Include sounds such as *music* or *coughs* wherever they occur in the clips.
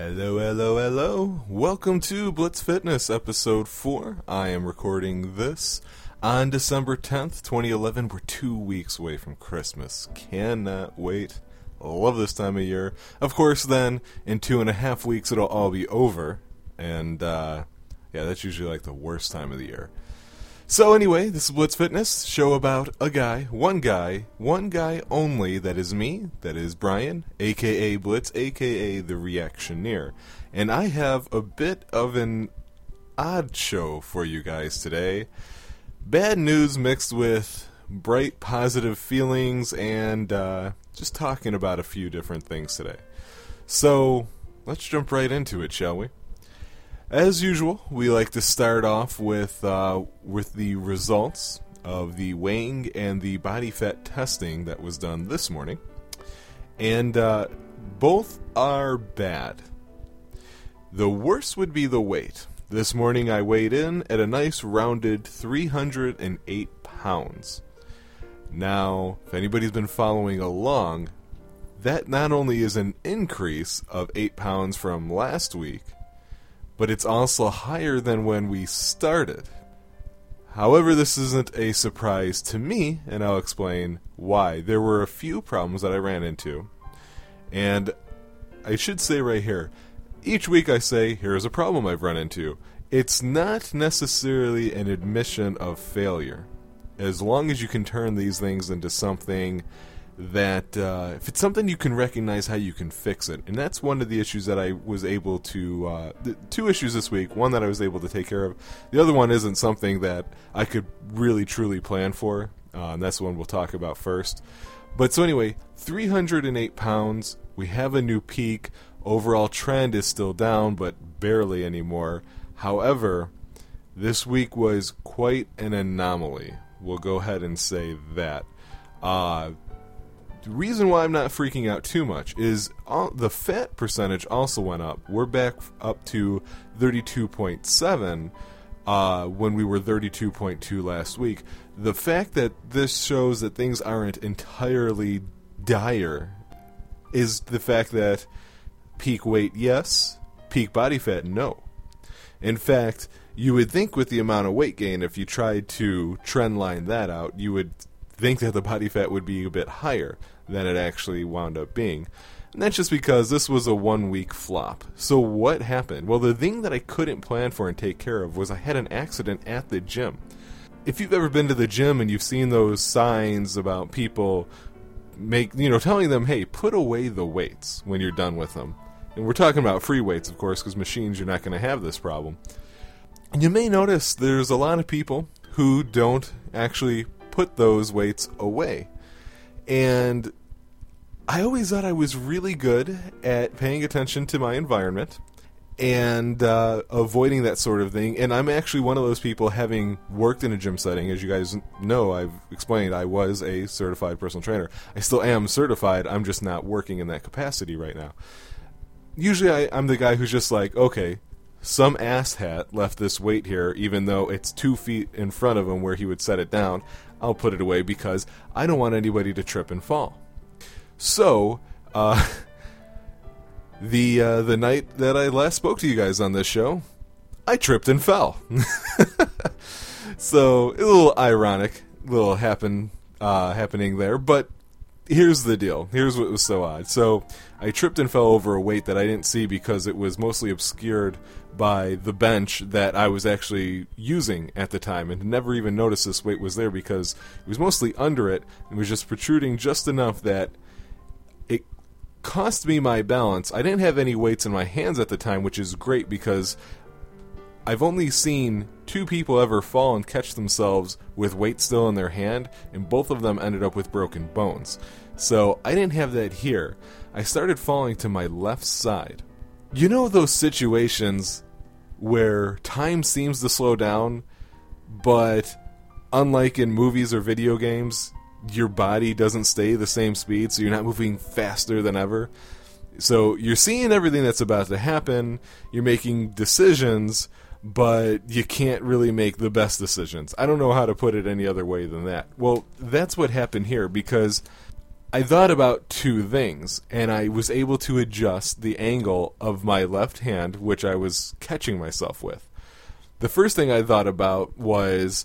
Hello, hello, hello. Welcome to Blitz Fitness episode 4. I am recording this on December 10th, 2011. We're two weeks away from Christmas. Cannot wait. Love this time of year. Of course, then, in two and a half weeks, it'll all be over. And, uh, yeah, that's usually like the worst time of the year. So anyway, this is Blitz Fitness, show about a guy, one guy, one guy only, that is me, that is Brian, aka Blitz, aka the Reactioneer. And I have a bit of an odd show for you guys today. Bad news mixed with bright positive feelings and uh, just talking about a few different things today. So let's jump right into it, shall we? As usual, we like to start off with uh, with the results of the weighing and the body fat testing that was done this morning, and uh, both are bad. The worst would be the weight. This morning I weighed in at a nice rounded 308 pounds. Now, if anybody's been following along, that not only is an increase of 8 pounds from last week, but it's also higher than when we started. However, this isn't a surprise to me, and I'll explain why. There were a few problems that I ran into, and I should say right here each week I say, here's a problem I've run into. It's not necessarily an admission of failure. As long as you can turn these things into something that uh, if it's something you can recognize how you can fix it. And that's one of the issues that i was able to uh, two issues this week. One that i was able to take care of. The other one isn't something that i could really truly plan for. Uh, and that's the one we'll talk about first. But so anyway 308 pounds. We have a new peak. Overall trend is still down but barely anymore. However this week was quite an anomaly. We'll go ahead and say that. Uh, the reason why I'm not freaking out too much is all, the fat percentage also went up. We're back up to 32.7 uh, when we were 32.2 last week. The fact that this shows that things aren't entirely dire is the fact that peak weight, yes, peak body fat, no. In fact, you would think with the amount of weight gain, if you tried to trend line that out, you would think that the body fat would be a bit higher than it actually wound up being. And that's just because this was a one week flop. So, what happened? Well, the thing that I couldn't plan for and take care of was I had an accident at the gym. If you've ever been to the gym and you've seen those signs about people make, you know, telling them, hey, put away the weights when you're done with them. And we're talking about free weights, of course, because machines, you're not going to have this problem. And you may notice there's a lot of people who don't actually put those weights away. And I always thought I was really good at paying attention to my environment and uh, avoiding that sort of thing. And I'm actually one of those people, having worked in a gym setting, as you guys know, I've explained I was a certified personal trainer. I still am certified. I'm just not working in that capacity right now. Usually, I, I'm the guy who's just like, okay, some asshat left this weight here, even though it's two feet in front of him where he would set it down. I'll put it away because I don't want anybody to trip and fall. So, uh, *laughs* the uh, the night that I last spoke to you guys on this show, I tripped and fell. *laughs* so a little ironic, little happen uh, happening there, but here's the deal. Here's what was so odd. So I tripped and fell over a weight that I didn't see because it was mostly obscured by the bench that I was actually using at the time and never even noticed this weight was there because it was mostly under it and was just protruding just enough that it cost me my balance. I didn't have any weights in my hands at the time, which is great because I've only seen two people ever fall and catch themselves with weight still in their hand, and both of them ended up with broken bones. So I didn't have that here. I started falling to my left side. You know those situations where time seems to slow down, but unlike in movies or video games, your body doesn't stay the same speed, so you're not moving faster than ever. So you're seeing everything that's about to happen, you're making decisions, but you can't really make the best decisions. I don't know how to put it any other way than that. Well, that's what happened here because I thought about two things, and I was able to adjust the angle of my left hand, which I was catching myself with. The first thing I thought about was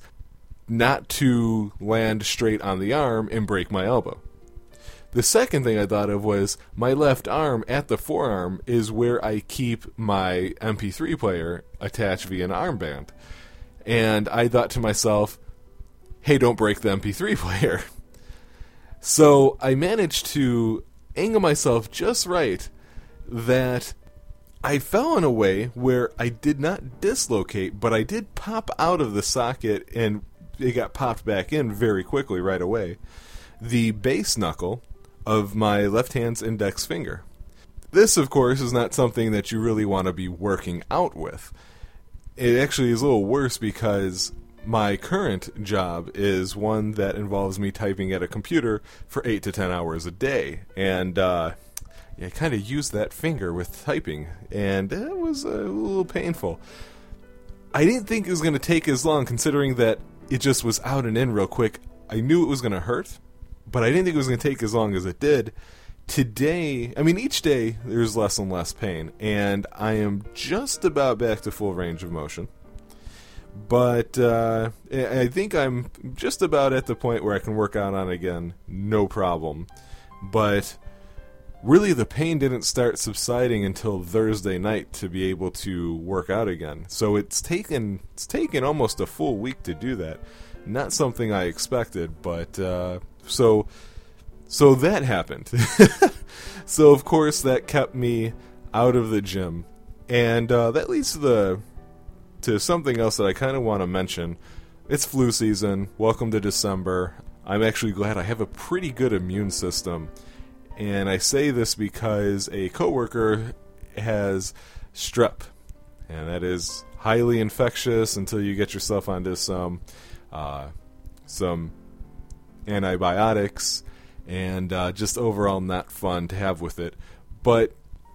not to land straight on the arm and break my elbow. The second thing I thought of was my left arm at the forearm is where I keep my MP3 player attached via an armband. And I thought to myself, hey, don't break the MP3 *laughs* player. So I managed to angle myself just right that I fell in a way where I did not dislocate, but I did pop out of the socket and it got popped back in very quickly right away. The base knuckle of my left hand's index finger. This, of course, is not something that you really want to be working out with. It actually is a little worse because my current job is one that involves me typing at a computer for eight to ten hours a day, and uh, I kind of used that finger with typing, and it was a little painful. I didn't think it was going to take as long, considering that it just was out and in real quick. I knew it was going to hurt, but I didn't think it was going to take as long as it did. Today, I mean, each day there's less and less pain, and I am just about back to full range of motion but uh, I think I'm just about at the point where I can work out on again, no problem. But really, the pain didn't start subsiding until Thursday night to be able to work out again. So it's taken it's taken almost a full week to do that. Not something I expected, but uh, so so that happened. *laughs* so of course that kept me out of the gym, and uh, that leads to the to something else that I kind of want to mention. It's flu season. Welcome to December. I'm actually glad I have a pretty good immune system. And I say this because a coworker has strep, and that is highly infectious until you get yourself onto some uh, some antibiotics, and uh, just overall not fun to have with it. But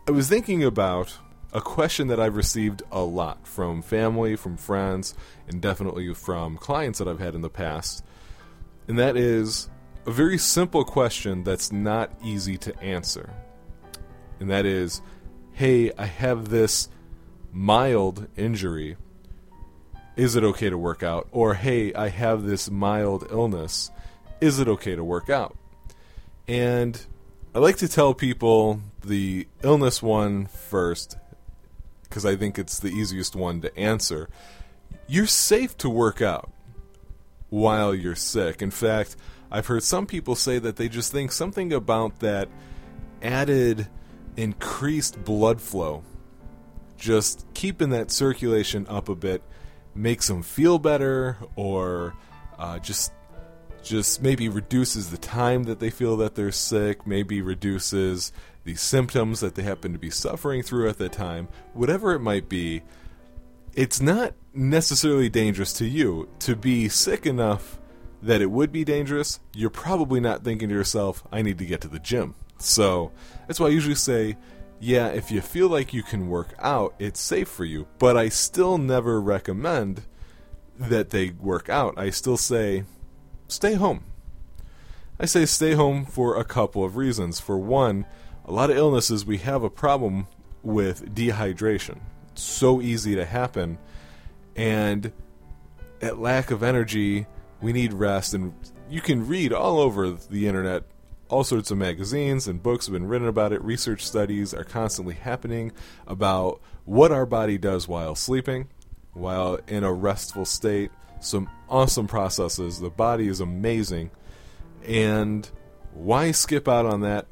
I was thinking about a question that I've received a lot from family, from friends, and definitely from clients that I've had in the past. And that is a very simple question that's not easy to answer. And that is hey, I have this mild injury. Is it okay to work out? Or hey, I have this mild illness. Is it okay to work out? And I like to tell people the illness one first because I think it's the easiest one to answer. You're safe to work out while you're sick. In fact, I've heard some people say that they just think something about that added increased blood flow, just keeping that circulation up a bit, makes them feel better, or uh, just just maybe reduces the time that they feel that they're sick, maybe reduces the symptoms that they happen to be suffering through at that time, whatever it might be, it's not necessarily dangerous to you. To be sick enough that it would be dangerous, you're probably not thinking to yourself, I need to get to the gym. So that's why I usually say, yeah, if you feel like you can work out, it's safe for you. But I still never recommend that they work out. I still say, stay home. I say stay home for a couple of reasons. For one, a lot of illnesses we have a problem with dehydration. It's so easy to happen, and at lack of energy, we need rest. And you can read all over the internet. All sorts of magazines and books have been written about it. Research studies are constantly happening about what our body does while sleeping, while in a restful state. Some awesome processes. The body is amazing. And why skip out on that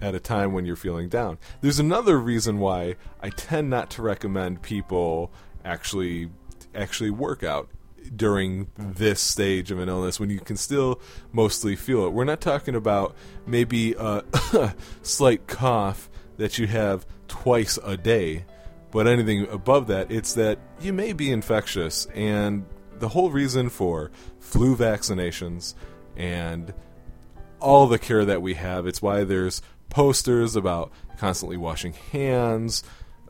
at a time when you're feeling down. There's another reason why I tend not to recommend people actually actually work out during this stage of an illness when you can still mostly feel it. We're not talking about maybe a *laughs* slight cough that you have twice a day, but anything above that, it's that you may be infectious. And the whole reason for flu vaccinations and all the care that we have, it's why there's posters about constantly washing hands,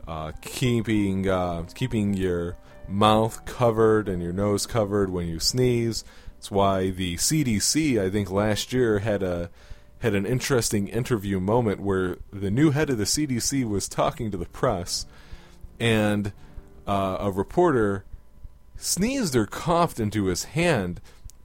uh, keeping uh, keeping your mouth covered and your nose covered when you sneeze. It's why the CDC, I think last year, had a had an interesting interview moment where the new head of the CDC was talking to the press, and uh, a reporter sneezed or coughed into his hand,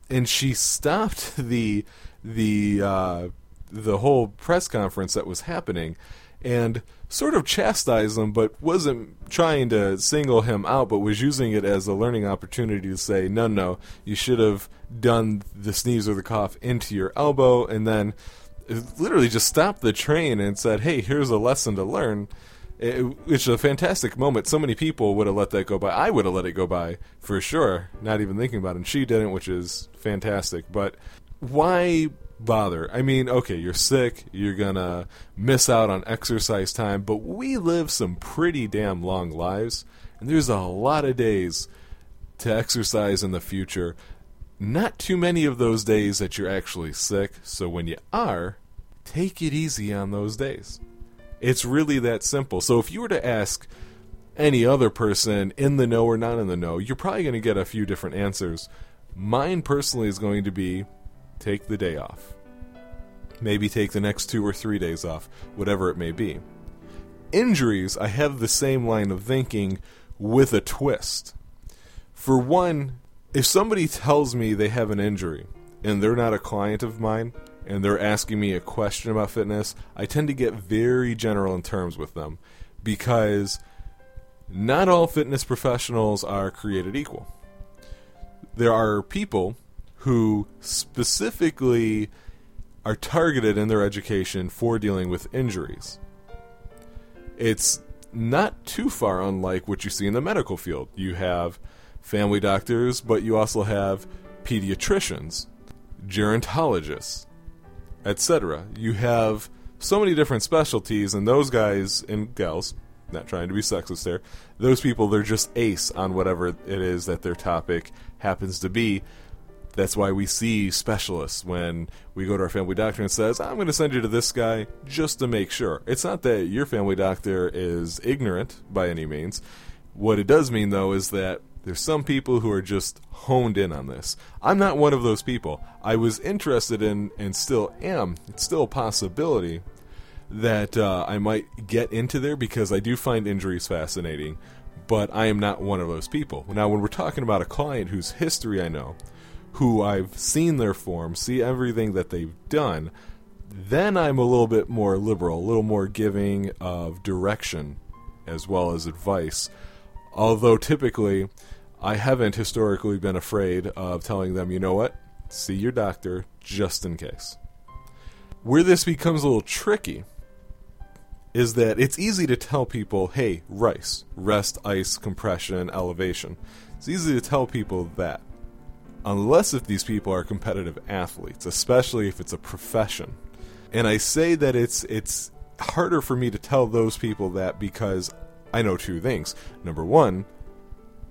and she stopped the the uh, the whole press conference that was happening, and sort of chastised him, but wasn't trying to single him out, but was using it as a learning opportunity to say, no, no, you should have done the sneeze or the cough into your elbow, and then literally just stopped the train and said, hey, here's a lesson to learn. It, which is a fantastic moment. So many people would have let that go by. I would have let it go by for sure, not even thinking about it. And she didn't, which is fantastic. But why bother? I mean, okay, you're sick, you're gonna miss out on exercise time, but we live some pretty damn long lives, and there's a lot of days to exercise in the future. Not too many of those days that you're actually sick, so when you are, take it easy on those days. It's really that simple. So if you were to ask any other person in the know or not in the know, you're probably going to get a few different answers. Mine personally is going to be take the day off. Maybe take the next two or three days off, whatever it may be. Injuries, I have the same line of thinking with a twist. For one, if somebody tells me they have an injury and they're not a client of mine, and they're asking me a question about fitness, I tend to get very general in terms with them because not all fitness professionals are created equal. There are people who specifically are targeted in their education for dealing with injuries. It's not too far unlike what you see in the medical field. You have family doctors, but you also have pediatricians, gerontologists, etc. You have so many different specialties, and those guys and gals, not trying to be sexist there, those people, they're just ace on whatever it is that their topic happens to be. That's why we see specialists when we go to our family doctor and says, "I'm going to send you to this guy just to make sure." It's not that your family doctor is ignorant by any means. What it does mean though is that there's some people who are just honed in on this. I'm not one of those people. I was interested in, and still am, it's still a possibility that uh, I might get into there because I do find injuries fascinating, but I am not one of those people. Now, when we're talking about a client whose history I know, who I've seen their form, see everything that they've done, then I'm a little bit more liberal, a little more giving of direction as well as advice. Although typically, I haven't historically been afraid of telling them, you know what, see your doctor just in case. Where this becomes a little tricky is that it's easy to tell people, hey, rice, rest, ice, compression, elevation. It's easy to tell people that. Unless if these people are competitive athletes, especially if it's a profession. And I say that it's it's harder for me to tell those people that because I know two things. Number one,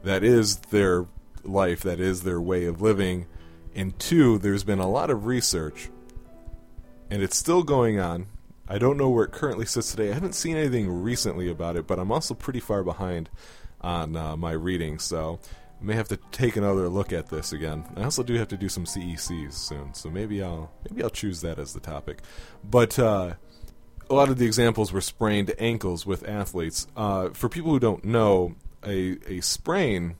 that is their life, that is their way of living. And two, there's been a lot of research, and it's still going on. I don't know where it currently sits today. I haven't seen anything recently about it, but I'm also pretty far behind on uh, my reading, so May have to take another look at this again. I also do have to do some CECs soon, so maybe I'll maybe I'll choose that as the topic. But uh, a lot of the examples were sprained ankles with athletes. Uh, for people who don't know, a, a sprain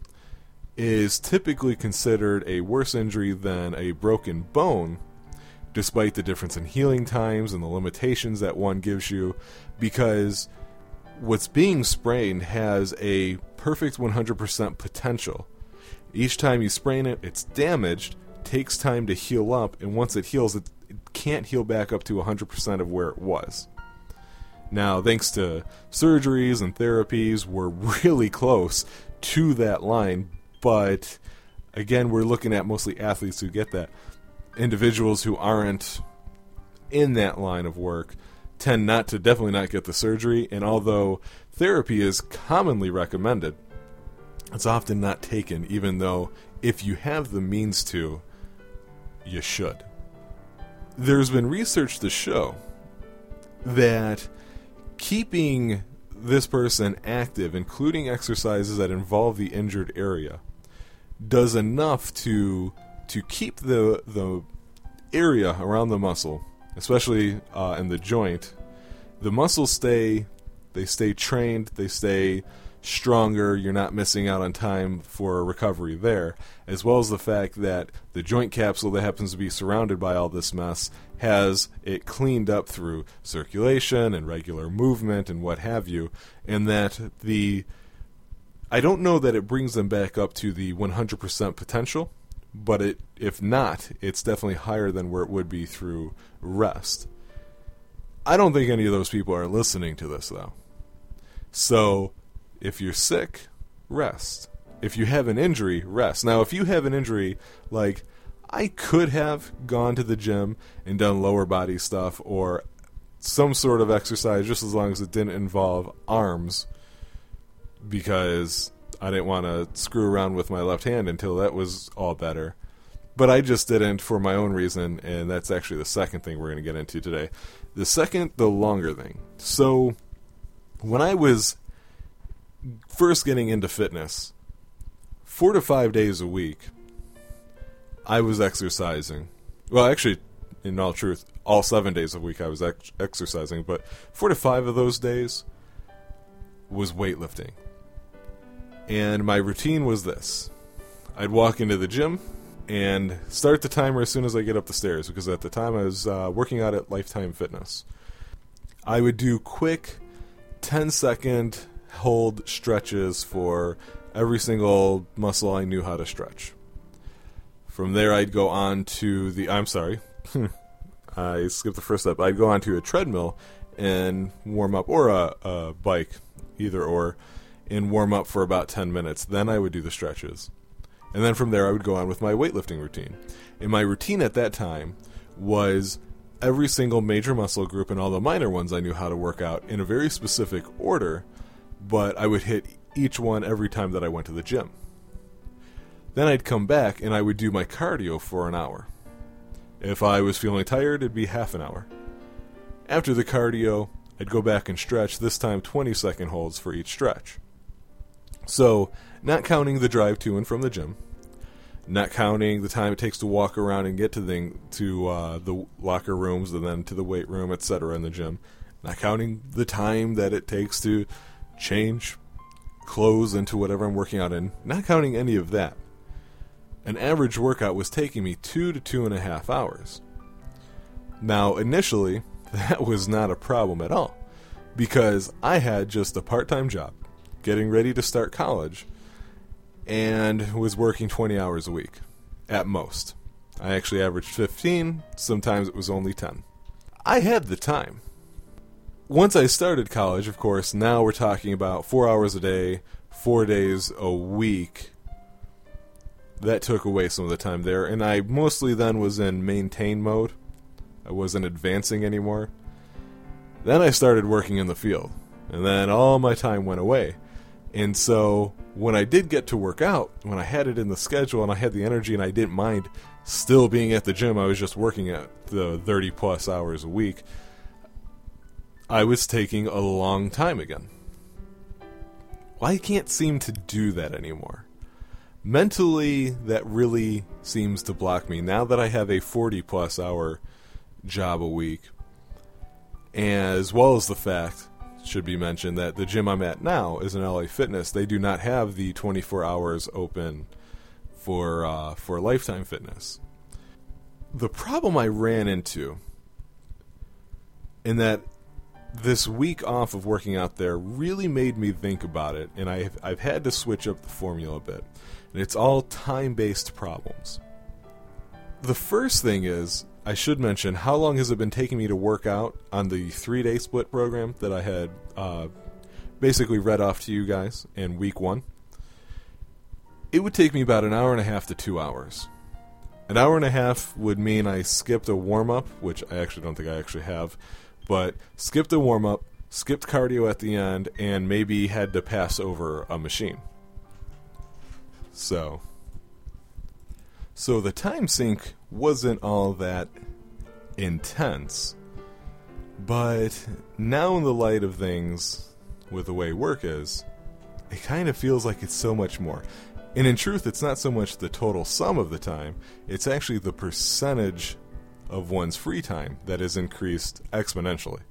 is typically considered a worse injury than a broken bone, despite the difference in healing times and the limitations that one gives you, because what's being sprained has a perfect 100% potential. Each time you sprain it, it's damaged, takes time to heal up, and once it heals, it, it can't heal back up to 100% of where it was. Now, thanks to surgeries and therapies, we're *laughs* really close to that line, but again, we're looking at mostly athletes who get that. Individuals who aren't in that line of work tend not to definitely not get the surgery, and although therapy is commonly recommended, it's often not taken, even though if you have the means to, you should. There's been research to show that keeping this person active, including exercises that involve the injured area, does enough to to keep the the area around the muscle especially uh, in the joint, the muscles stay they stay trained, they stay stronger, you're not missing out on time for recovery there, as well as the fact that the joint capsule that happens to be surrounded by all this mess has it cleaned up through circulation and regular movement and what have you, and that the I don't know that it brings them back up to the 100% potential, but it if not, it's definitely higher than where it would be through rest. I don't think any of those people are listening to this though. So, if you're sick, rest. If you have an injury, rest. Now, if you have an injury like I could have gone to the gym and done lower body stuff or some sort of exercise just as long as it didn't involve arms because I didn't want to screw around with my left hand until that was all better. But I just didn't for my own reason, and that's actually the second thing we're going to get into today. The second, the longer thing. So, when I was first getting into fitness, four to five days a week, I was exercising. Well, actually, in all truth, all seven days a week I was ex- exercising, but four to five of those days was weightlifting. And my routine was this I'd walk into the gym and start the timer as soon as I get up the stairs, because at the time I was uh, working out at Lifetime Fitness. I would do quick 10 second hold stretches for every single muscle I knew how to stretch. From there, I'd go on to the. I'm sorry, *laughs* I skipped the first step. I'd go on to a treadmill and warm up, or a, a bike, either or, and warm up for about 10 minutes. Then I would do the stretches. And then from there, I would go on with my weightlifting routine. And my routine at that time was every single major muscle group and all the minor ones I knew how to work out in a very specific order, but I would hit each one every time that I went to the gym. Then I'd come back and I would do my cardio for an hour. If I was feeling tired, it'd be half an hour. After the cardio, I'd go back and stretch, this time 20 second holds for each stretch. So, not counting the drive to and from the gym, not counting the time it takes to walk around and get to the to uh, the locker rooms and then to the weight room, etc. in the gym, not counting the time that it takes to change clothes into whatever I'm working out in, not counting any of that an average workout was taking me two to two and a half hours. Now, initially, *laughs* that was not a problem at all because I had just a part time job, getting ready to start college, and was working 20 hours a week at most. I actually averaged 15, sometimes it was only 10. I had the time. Once I started college, of course, now we're talking about four hours a day, four days a week that took away some of the time there, and I mostly then was in maintain mode. I wasn't advancing anymore. Then I started working in the field, and then all my time went away. And so when I did get to work out, when I had it in the schedule and I had the energy and I didn't mind still being at the gym, I was just working at the 30 plus hours a week. I was taking a long time again. Well, I can't seem to do that anymore mentally that really seems to block me now that I have a 40 plus hour job a week as well as the fact should be mentioned that the gym I'm at now is an LA Fitness they do not have the 24 hours open for uh, for lifetime fitness the problem I ran into in that this week off of working out there really made me think about it and I've, I've had to switch up the formula a bit and it's all time based problems. The first thing is, I should mention, how long has it been taking me to work out on the three day split program that I had uh, basically read off to you guys in week one? It would take me about an hour and a half to two hours. An hour and a half would mean I skipped a warm up, which I actually don't think I actually have, but skipped a warm up, skipped cardio at the end, and maybe had to pass over a machine. So, so the time sink wasn't all that intense, but now in the light of things, with the way work is, it kind of feels like it's so much more. And in truth, it's not so much the total sum of the time, it's actually the percentage of one's free time that has increased exponentially.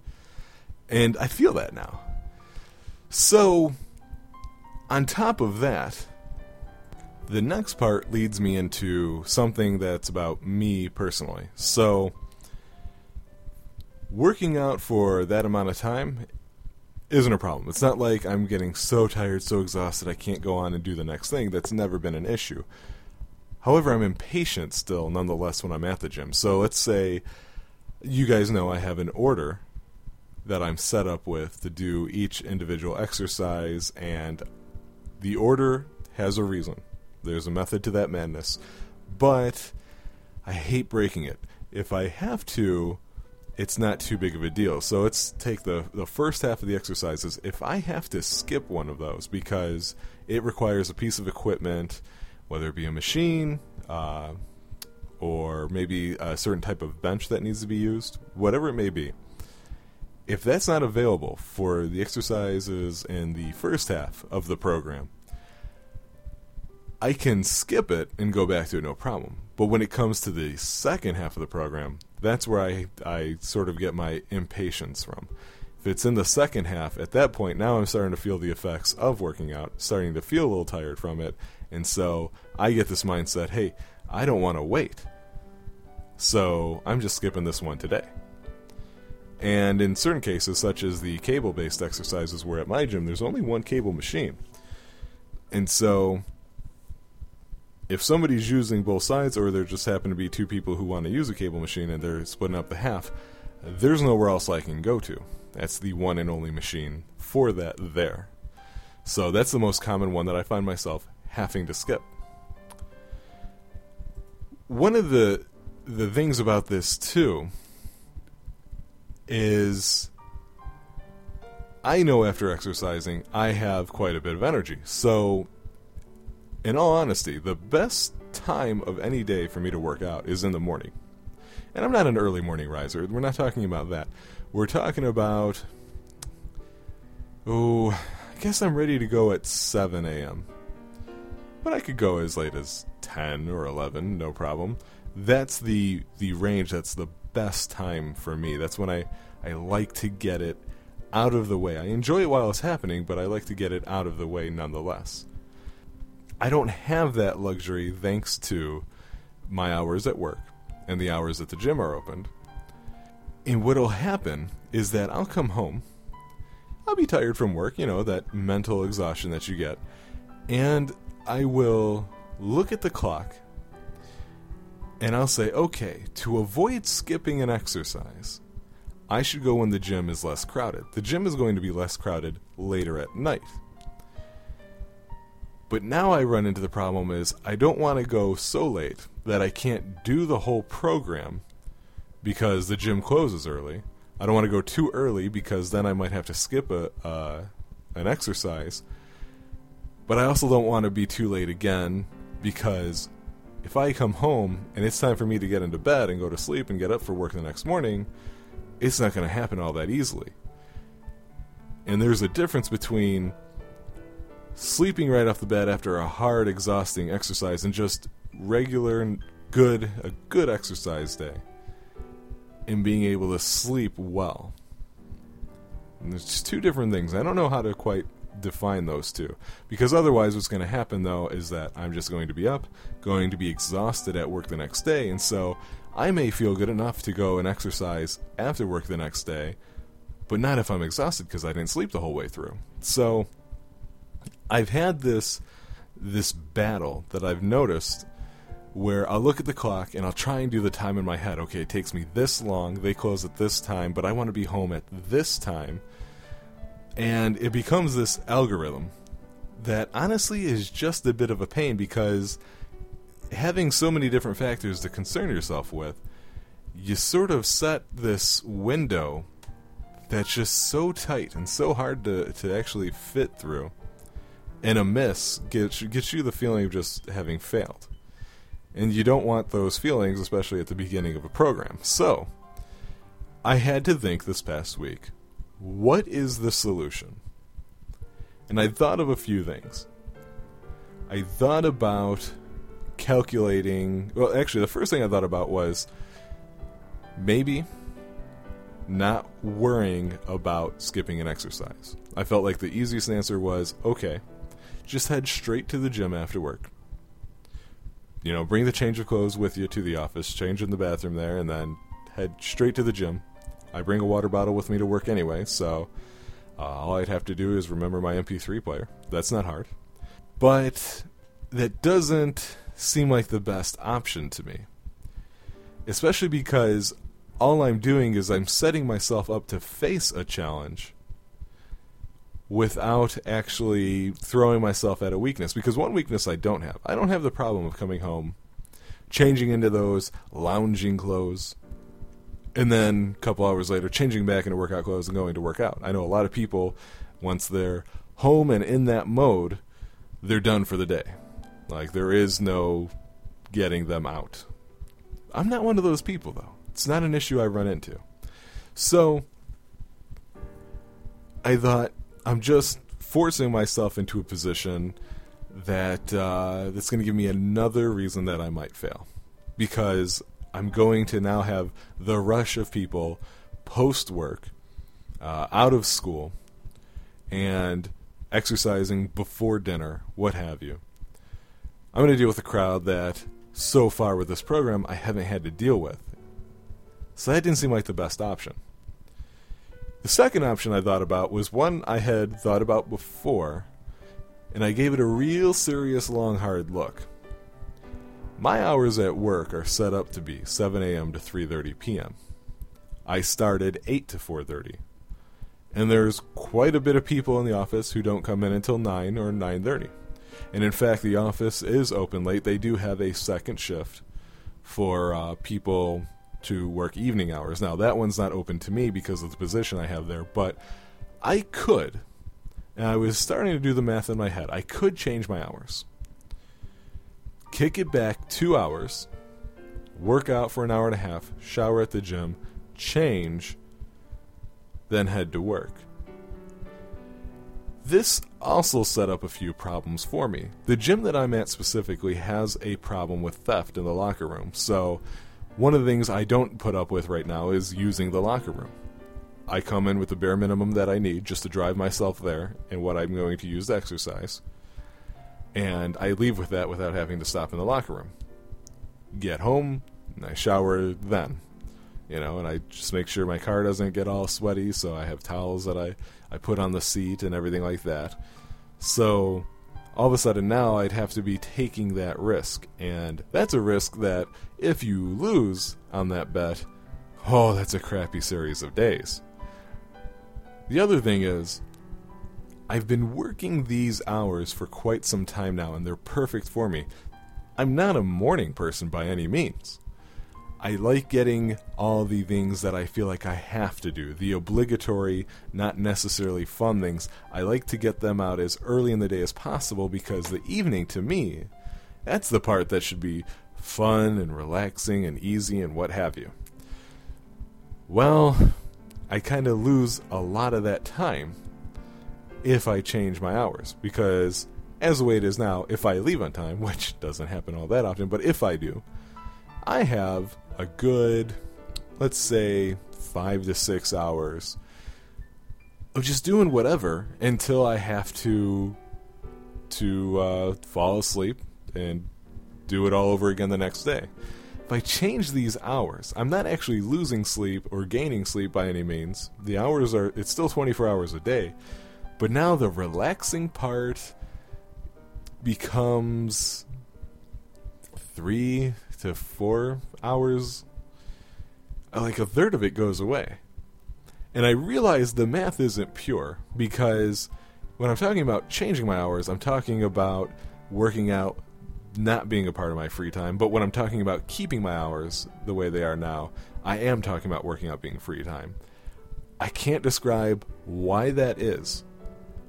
And I feel that now. So, on top of that, the next part leads me into something that's about me personally. So, working out for that amount of time isn't a problem. It's not like I'm getting so tired, so exhausted, I can't go on and do the next thing. That's never been an issue. However, I'm impatient still, nonetheless, when I'm at the gym. So let's say you guys know I have an order that I'm set up with to do each individual exercise, and the order has a reason. There's a method to that madness. But I hate breaking it. If I have to, it's not too big of a deal. So let's take the, the first half of the exercises. If I have to skip one of those because it requires a piece of equipment, whether it be a machine, uh, or maybe a certain type of bench that needs to be used, whatever it may be, if that's not available for the exercises in the first half of the program, I can skip it and go back to it no problem. But when it comes to the second half of the program, that's where I, I sort of get my impatience from. If it's in the second half, at that point, now I'm starting to feel the effects of working out, starting to feel a little tired from it. And so I get this mindset hey, I don't want to wait. So I'm just skipping this one today. And in certain cases, such as the cable based exercises, where at my gym there's only one cable machine. And so if somebody's using both sides, or there just happen to be two people who want to use a cable machine and they're splitting up the half, there's nowhere else I can go to. That's the one and only machine for that there. So that's the most common one that I find myself having to skip. One of the the things about this too is I know after exercising I have quite a bit of energy. So in all honesty, the best time of any day for me to work out is in the morning. And I'm not an early morning riser. We're not talking about that. We're talking about. Oh, I guess I'm ready to go at 7 a.m. But I could go as late as 10 or 11, no problem. That's the the range. That's the best time for me. That's when I I like to get it out of the way. I enjoy it while it's happening, but I like to get it out of the way nonetheless. I don't have that luxury thanks to my hours at work and the hours that the gym are opened. And what'll happen is that I'll come home. I'll be tired from work, you know, that mental exhaustion that you get. And I will look at the clock and I'll say, okay, to avoid skipping an exercise, I should go when the gym is less crowded. The gym is going to be less crowded later at night. But now I run into the problem is I don't want to go so late that I can't do the whole program because the gym closes early. I don't want to go too early because then I might have to skip a uh, an exercise. But I also don't want to be too late again because if I come home and it's time for me to get into bed and go to sleep and get up for work the next morning, it's not going to happen all that easily. And there's a difference between sleeping right off the bed after a hard, exhausting exercise and just regular, and good, a good exercise day, and being able to sleep well. And there's two different things. I don't know how to quite define those two. Because otherwise, what's going to happen, though, is that I'm just going to be up, going to be exhausted at work the next day, and so I may feel good enough to go and exercise after work the next day, but not if I'm exhausted because I didn't sleep the whole way through. So I've had this this battle that I've noticed where I'll look at the clock and I'll try and do the time in my head. Okay, it takes me this long, they close at this time, but I want to be home at this time. And it becomes this algorithm that honestly is just a bit of a pain because having so many different factors to concern yourself with, you sort of set this window that's just so tight and so hard to, to actually fit through and a miss gets gets you the feeling of just having failed. And you don't want those feelings, especially at the beginning of a program. So, I had to think this past week, what is the solution? And I thought of a few things. I thought about calculating. Well, actually, the first thing I thought about was maybe not worrying about skipping an exercise. I felt like the easiest answer was okay, just head straight to the gym after work. You know, bring the change of clothes with you to the office, change in the bathroom there, and then head straight to the gym. I bring a water bottle with me to work anyway, so uh, all I'd have to do is remember my MP3 player. That's not hard. But that doesn't seem like the best option to me. Especially because all I'm doing is I'm setting myself up to face a challenge without actually throwing myself at a weakness. Because one weakness I don't have I don't have the problem of coming home, changing into those lounging clothes, and then a couple hours later changing back into workout clothes and going to work out. I know a lot of people, once they're home and in that mode, they're done for the day. Like, there is no getting them out. I'm not one of those people, though. It's not an issue I run into. So, I thought I'm just forcing myself into a position that uh, that's going to give me another reason that I might fail, because I'm going to now have the rush of people post work, uh, out of school, and exercising before dinner, what have you. I'm going to deal with a crowd that so far with this program I haven't had to deal with. So that didn't seem like the best option. The second option I thought about was one I had thought about before, and I gave it a real serious long hard look. My hours at work are set up to be 7 a.m. to 3:30 p.m. I started 8 to 4:30. And there's quite a bit of people in the office who don't come in until 9 or 9:30. And in fact, the office is open late. They do have a second shift for uh, people to work evening hours. Now, that one's not open to me because of the position I have there, but I could. And I was starting to do the math in my head. I could change my hours. Kick it back two hours, work out for an hour and a half, shower at the gym, change, then head to work. This also set up a few problems for me. The gym that I'm at specifically has a problem with theft in the locker room, so one of the things I don't put up with right now is using the locker room. I come in with the bare minimum that I need just to drive myself there and what I'm going to use to exercise, and I leave with that without having to stop in the locker room. Get home, and I shower then you know, and I just make sure my car doesn't get all sweaty, so I have towels that I, I put on the seat and everything like that. So all of a sudden now I'd have to be taking that risk, and that's a risk that if you lose on that bet, oh, that's a crappy series of days. The other thing is, I've been working these hours for quite some time now, and they're perfect for me. I'm not a morning person by any means. I like getting all the things that I feel like I have to do, the obligatory, not necessarily fun things. I like to get them out as early in the day as possible because the evening, to me, that's the part that should be fun and relaxing and easy and what have you. Well, I kind of lose a lot of that time if I change my hours because as the way it is now, if I leave on time, *laughs* which doesn't happen all that often, but if I do, I have a good, let's say, five to six hours of just doing whatever until I have to to uh, fall asleep and do it all over again the next day. If I change these hours, I'm not actually losing sleep or gaining sleep by any means. The hours are it's still 24 hours a day, but now the relaxing part becomes 3 to 4 hours, uh, like a third of it goes away. And I realize the math isn't pure because when I'm talking about changing my hours, I'm talking about working out not being a part of my free time. But when I'm talking about keeping my hours the way they are now, I am talking about working out being free time. I can't describe why that is,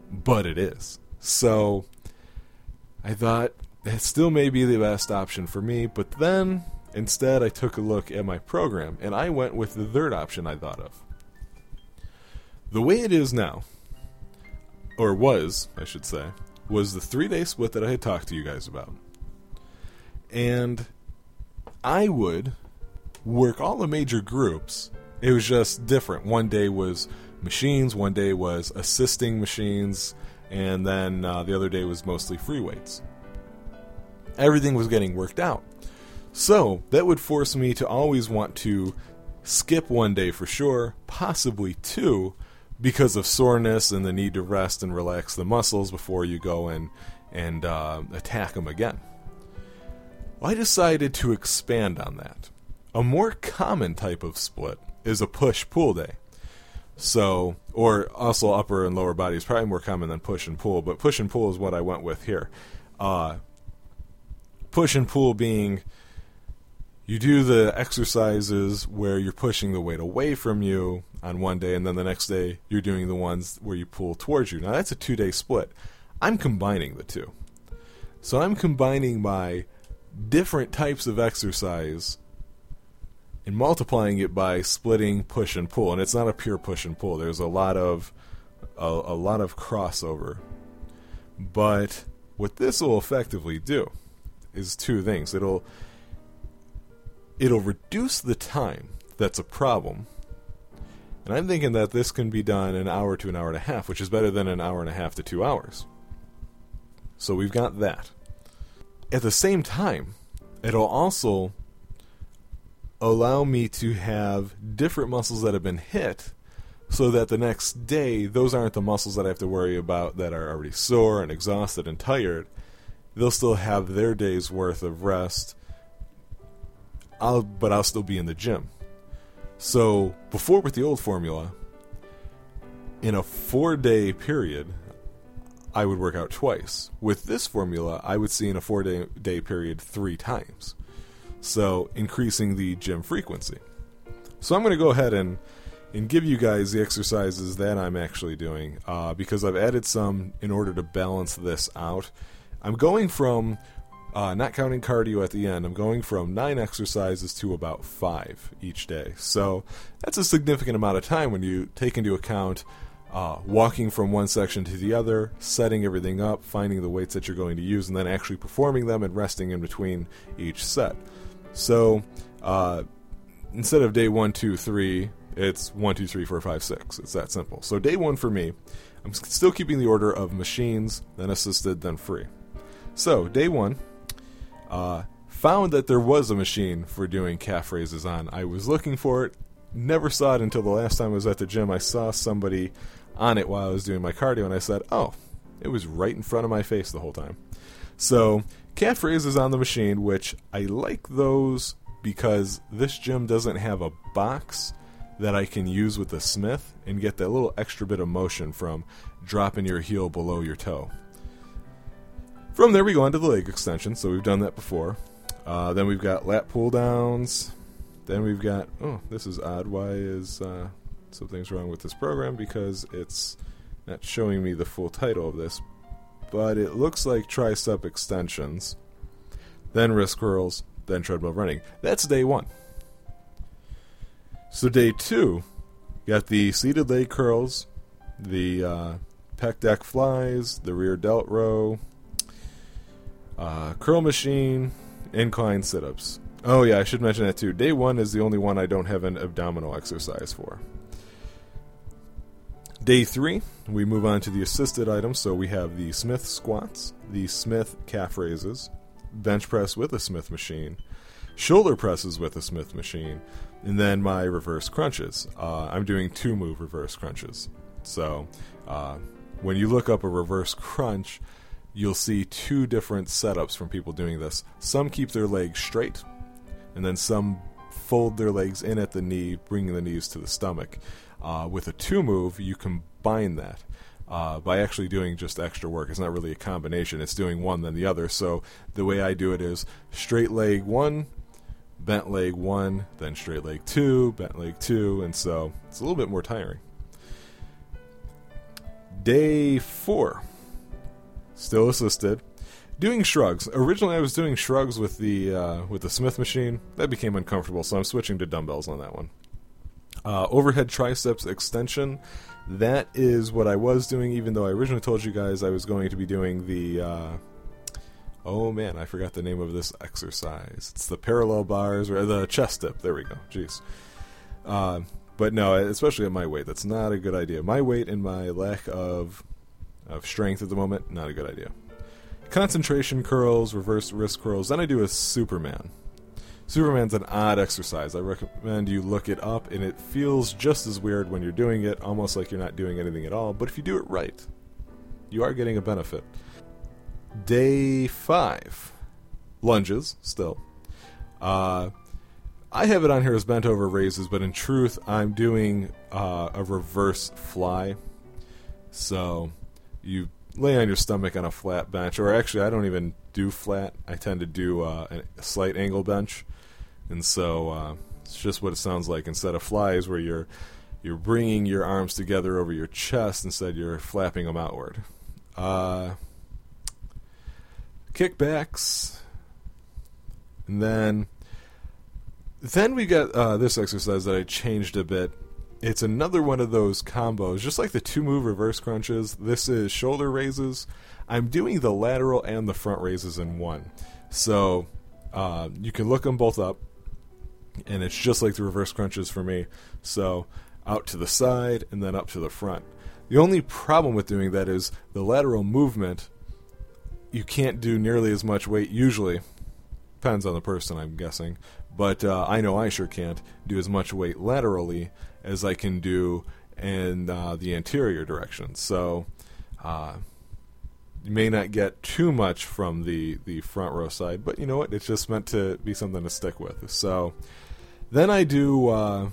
but it is. So I thought that still may be the best option for me, but then Instead, I took a look at my program and I went with the third option I thought of. The way it is now, or was, I should say, was the three day split that I had talked to you guys about. And I would work all the major groups. It was just different. One day was machines, one day was assisting machines, and then uh, the other day was mostly free weights. Everything was getting worked out. So that would force me to always want to skip one day for sure, possibly two, because of soreness and the need to rest and relax the muscles before you go in and uh, attack them again. Well, I decided to expand on that. A more common type of split is a push pull day. So, or also upper and lower body is probably more common than push and pull, but push and pull is what I went with here. Uh, push and pull being you do the exercises where you're pushing the weight away from you on one day, and then the next day you're doing the ones where you pull towards you. Now that's a two day split. I'm combining the two. So I'm combining my different types of exercise and multiplying it by splitting push and pull. And it's not a pure push and pull. There's a lot of a, a lot of crossover. But what this will effectively do is two things. It'll it'll reduce the time that's a problem. And I'm thinking that this can be done an hour to an hour and a half, which is better than an hour and a half to two hours. So we've got that. At the same time, it'll also allow me to have different muscles that have been hit so that the next day those aren't the muscles that I have to worry about that are already sore and exhausted and tired. They'll still have their day's worth of rest I'll but I'll still be in the gym. So before with the old formula, in a four day period, I would work out twice. With this formula, I would see in a four day, day period three times. So increasing the gym frequency. So I'm going to go ahead and and give you guys the exercises that I'm actually doing uh, because I've added some in order to balance this out. I'm going from uh, not counting cardio at the end, I'm going from nine exercises to about five each day. So that's a significant amount of time when you take into account uh, walking from one section to the other, setting everything up, finding the weights that you're going to use, and then actually performing them and resting in between each set. So uh, instead of day one, two, three, it's one, two, three, four, five, six. It's that simple. So day one for me, I'm still keeping the order of machines, then assisted, then free. So day one, uh, found that there was a machine for doing calf raises on. I was looking for it, never saw it until the last time I was at the gym. I saw somebody on it while I was doing my cardio, and I said, "Oh, it was right in front of my face the whole time." So calf raises on the machine, which I like those because this gym doesn't have a box that I can use with the Smith and get that little extra bit of motion from dropping your heel below your toe. From there, we go on to the leg extension. So we've done that before. Uh, then we've got lat pull downs. Then we've got oh, this is odd. Why is uh, something's wrong with this program? Because it's not showing me the full title of this, but it looks like tricep extensions, then wrist curls, then treadmill running. That's day one. So day two, got the seated leg curls, the uh, pec deck flies, the rear delt row, uh, curl machine, incline sit ups. Oh, yeah, I should mention that too. Day one is the only one I don't have an abdominal exercise for. Day three, we move on to the assisted items. So we have the Smith squats, the Smith calf raises, bench press with a Smith machine, shoulder presses with a Smith machine, and then my reverse crunches. Uh, I'm doing two move reverse crunches. So uh, when you look up a reverse crunch, you'll see two different setups from people doing this. Some keep their legs straight, and then some fold their legs in at the knee, bringing the knees to the stomach. Uh, with a two move, you combine that. Uh, by actually doing just extra work. It's not really a combination, it's doing one then the other. So the way I do it is straight leg one, bent leg one, then straight leg two, bent leg two, and so it's a little bit more tiring. Day four still assisted. Doing shrugs. Originally, I was doing shrugs with the uh, with the Smith machine. That became uncomfortable, so I'm switching to dumbbells on that one. Uh, overhead triceps extension. That is what I was doing, even though I originally told you guys I was going to be doing the uh, Oh man, I forgot the name of this exercise. It's the parallel bars or the chest dip. There we go. Jeez. Uh, but no, especially at my weight, that's not a good idea. My weight and my lack of of strength at the moment, not a good idea. Concentration curls, reverse wrist curls. Then I do a Superman. Superman's an odd exercise. I recommend you look it up, and it feels just as weird when you're doing it, almost like you're not doing anything at all. But if you do it right, you are getting a benefit. Day five, lunges still. Uh, I have it on here as bent over raises, but in truth, I'm doing uh, a reverse fly. So you lay on your stomach on a flat bench, or actually, I don't even do flat. I tend to do uh, a slight angle bench, and so uh, it's just what it sounds like. Instead of flies, where you're you're bringing your arms together over your chest, instead you're flapping them outward. Uh, kickbacks, and then then we got uh, this exercise that I changed a bit it's another one of those combos, just like the two move reverse crunches. This is shoulder raises. I'm doing the lateral and the front raises in one. So uh, you can look them both up, and it's just like the reverse crunches for me. So out to the side and then up to the front. The only problem with doing that is the lateral movement, you can't do nearly as much weight usually. Depends on the person, I'm guessing. But uh, I know I sure can't do as much weight laterally as I can do in uh, the anterior direction. So uh, you may not get too much from the, the front row side, but you know what? It's just meant to be something to stick with. So then I do. Uh,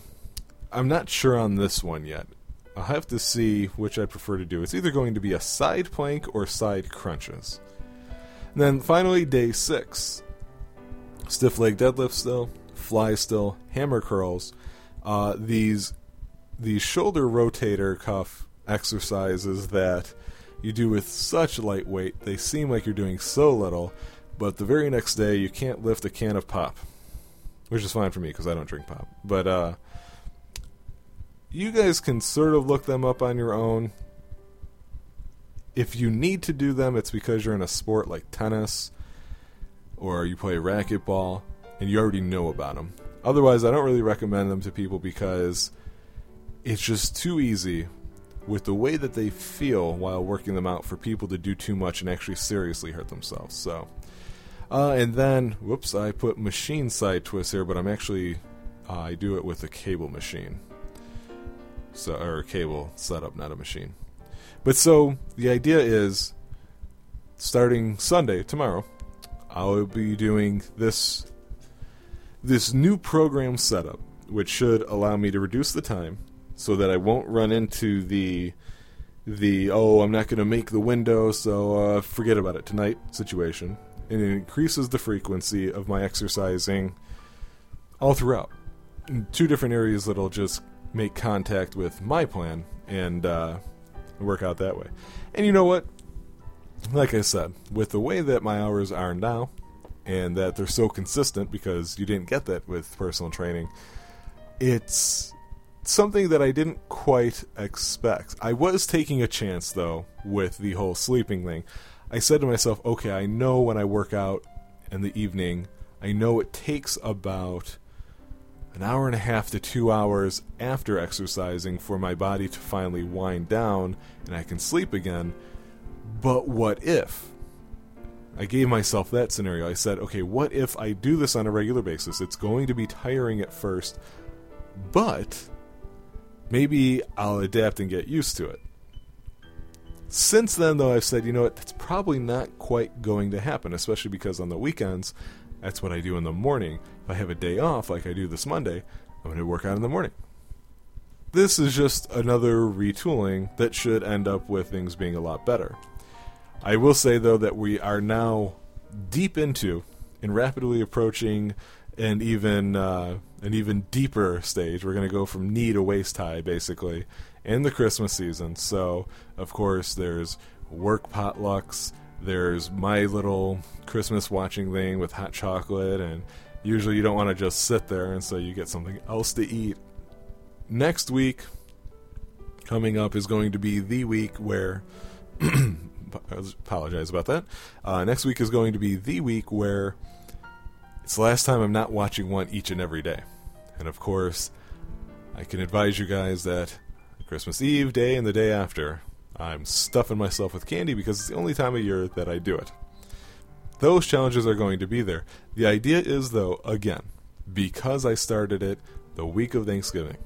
I'm not sure on this one yet. I'll have to see which I prefer to do. It's either going to be a side plank or side crunches. And then finally, day six. Stiff leg deadlift still, fly still, hammer curls. Uh, these the shoulder rotator cuff exercises that you do with such light weight, they seem like you're doing so little, but the very next day you can't lift a can of pop, which is fine for me because I don't drink pop. But uh, you guys can sort of look them up on your own. If you need to do them, it's because you're in a sport like tennis or you play racquetball and you already know about them. Otherwise, I don't really recommend them to people because it's just too easy with the way that they feel while working them out for people to do too much and actually seriously hurt themselves. So, uh, and then, whoops, I put machine side twist here, but I'm actually uh, I do it with a cable machine, so or a cable setup, not a machine. But so the idea is, starting Sunday tomorrow, I'll be doing this this new program setup, which should allow me to reduce the time so that I won't run into the the oh I'm not going to make the window, so uh, forget about it tonight situation, and it increases the frequency of my exercising all throughout. In two different areas that'll just make contact with my plan and uh, work out that way. And you know what? Like I said, with the way that my hours are now, and that they're so consistent because you didn't get that with personal training, it's something that I didn't quite expect. I was taking a chance though with the whole sleeping thing. I said to myself, okay, I know when I work out in the evening, I know it takes about an hour and a half to two hours after exercising for my body to finally wind down and I can sleep again. But what if? I gave myself that scenario. I said, okay, what if I do this on a regular basis? It's going to be tiring at first, but maybe I'll adapt and get used to it. Since then, though, I've said, you know what, that's probably not quite going to happen, especially because on the weekends, that's what I do in the morning. If I have a day off, like I do this Monday, I'm going to work out in the morning. This is just another retooling that should end up with things being a lot better. I will say, though, that we are now deep into and rapidly approaching and even uh, an even deeper stage. We're going to go from knee to waist high, basically, in the Christmas season. So, of course, there's work potlucks. There's my little Christmas watching thing with hot chocolate, and usually you don't want to just sit there, and so you get something else to eat. Next week, coming up, is going to be the week where I *coughs* apologize about that. Uh, next week is going to be the week where it's the last time I'm not watching one each and every day. And of course, I can advise you guys that Christmas Eve, day, and the day after, I'm stuffing myself with candy because it's the only time of year that I do it. Those challenges are going to be there. The idea is, though, again, because I started it the week of Thanksgiving,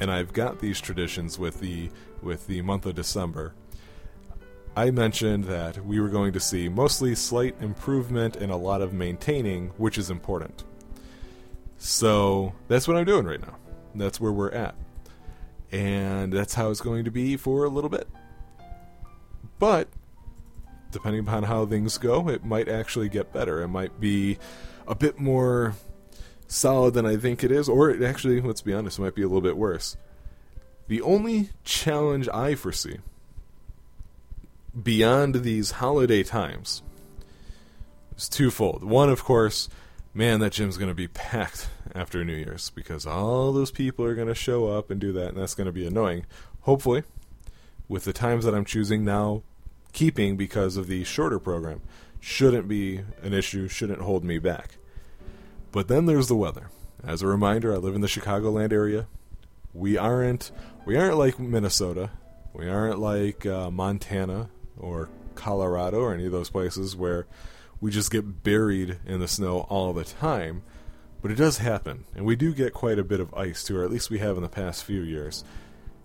and I've got these traditions with the with the month of December. I mentioned that we were going to see mostly slight improvement and a lot of maintaining, which is important. So that's what I'm doing right now. That's where we're at. And that's how it's going to be for a little bit. But depending upon how things go, it might actually get better. It might be a bit more solid than I think it is, or it actually, let's be honest, it might be a little bit worse. The only challenge I foresee beyond these holiday times is twofold. One, of course, man, that gym's going to be packed after New Year's because all those people are going to show up and do that, and that's going to be annoying. Hopefully, with the times that I'm choosing now, keeping because of the shorter program, shouldn't be an issue, shouldn't hold me back. But then there's the weather. As a reminder, I live in the Chicagoland area. We aren't we aren't like Minnesota. We aren't like uh, Montana or Colorado or any of those places where we just get buried in the snow all the time. But it does happen, and we do get quite a bit of ice too, or at least we have in the past few years.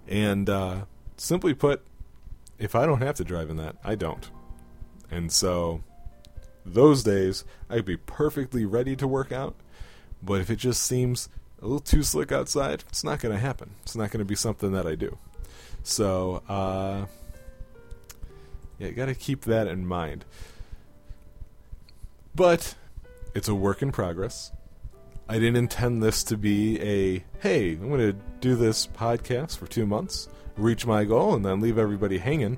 And uh, simply put, if I don't have to drive in that, I don't. And so those days, I'd be perfectly ready to work out. But if it just seems a little too slick outside, it's not going to happen. It's not going to be something that I do. So, uh, yeah, you got to keep that in mind. But it's a work in progress. I didn't intend this to be a hey, I'm going to do this podcast for two months, reach my goal, and then leave everybody hanging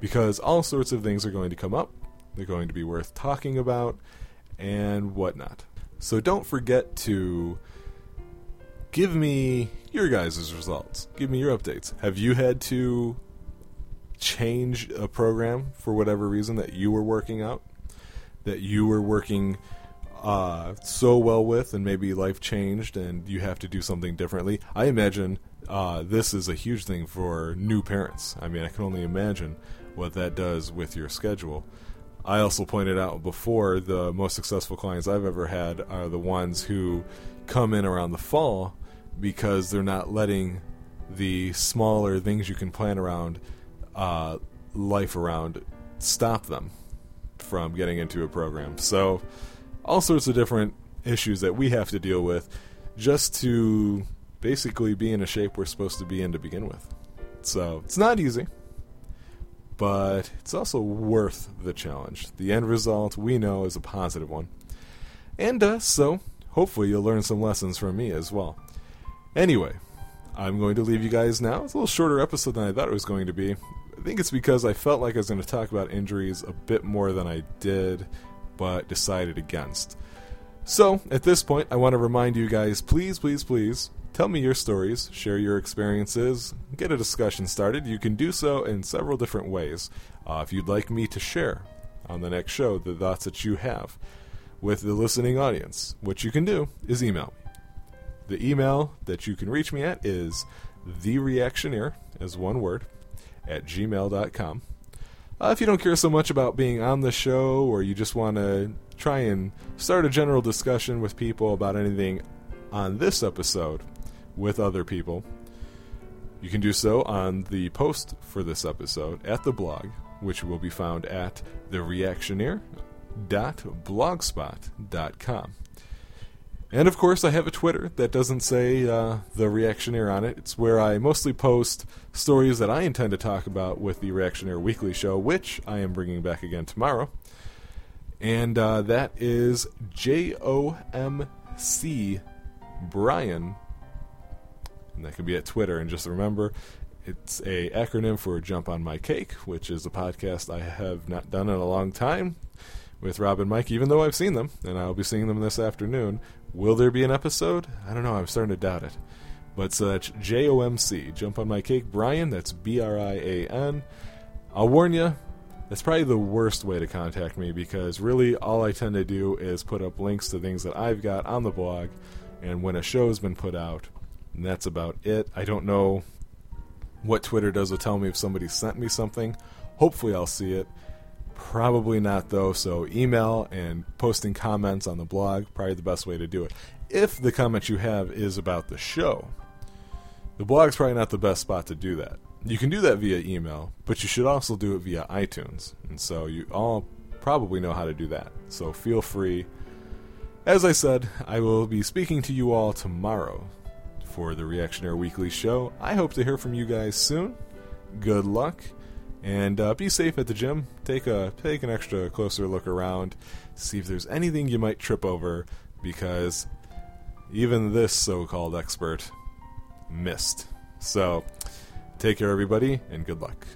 because all sorts of things are going to come up. They're going to be worth talking about and whatnot. So don't forget to give me your guys' results. Give me your updates. Have you had to change a program for whatever reason that you were working out? That you were working uh, so well with, and maybe life changed and you have to do something differently? I imagine uh, this is a huge thing for new parents. I mean, I can only imagine what that does with your schedule. I also pointed out before the most successful clients I've ever had are the ones who come in around the fall because they're not letting the smaller things you can plan around uh, life around stop them from getting into a program. So, all sorts of different issues that we have to deal with just to basically be in a shape we're supposed to be in to begin with. So, it's not easy but it's also worth the challenge. The end result we know is a positive one. And uh, so, hopefully, you'll learn some lessons from me as well. Anyway, I'm going to leave you guys now. It's a little shorter episode than I thought it was going to be. I think it's because I felt like I was going to talk about injuries a bit more than I did, but decided against. So, at this point, I want to remind you guys please, please, please Tell me your stories, share your experiences, get a discussion started. You can do so in several different ways. Uh, if you'd like me to share on the next show the thoughts that you have with the listening audience, what you can do is email me. The email that you can reach me at is thereactioneer, as one word, at gmail.com. Uh, if you don't care so much about being on the show or you just want to try and start a general discussion with people about anything on this episode, with other people. You can do so on the post for this episode at the blog, which will be found at thereactioneer.blogspot.com. And of course, I have a Twitter that doesn't say uh, The Reactioneer on it. It's where I mostly post stories that I intend to talk about with the Reactioneer Weekly Show, which I am bringing back again tomorrow. And uh, that is J O M C Brian and that can be at Twitter. And just remember, it's a acronym for Jump on My Cake, which is a podcast I have not done in a long time with Rob and Mike, even though I've seen them, and I'll be seeing them this afternoon. Will there be an episode? I don't know. I'm starting to doubt it. But so that's J O M C, Jump on My Cake. Brian, that's B R I A N. I'll warn you, That's probably the worst way to contact me because really all I tend to do is put up links to things that I've got on the blog and when a show's been put out. And that's about it. I don't know what Twitter does will tell me if somebody sent me something. Hopefully, I'll see it. Probably not, though. So, email and posting comments on the blog, probably the best way to do it. If the comment you have is about the show, the blog's probably not the best spot to do that. You can do that via email, but you should also do it via iTunes. And so, you all probably know how to do that. So, feel free. As I said, I will be speaking to you all tomorrow for the Reactioneer Weekly show. I hope to hear from you guys soon. Good luck, and uh, be safe at the gym. Take a take an extra closer look around, see if there's anything you might trip over, because even this so-called expert missed. So, take care, everybody, and good luck.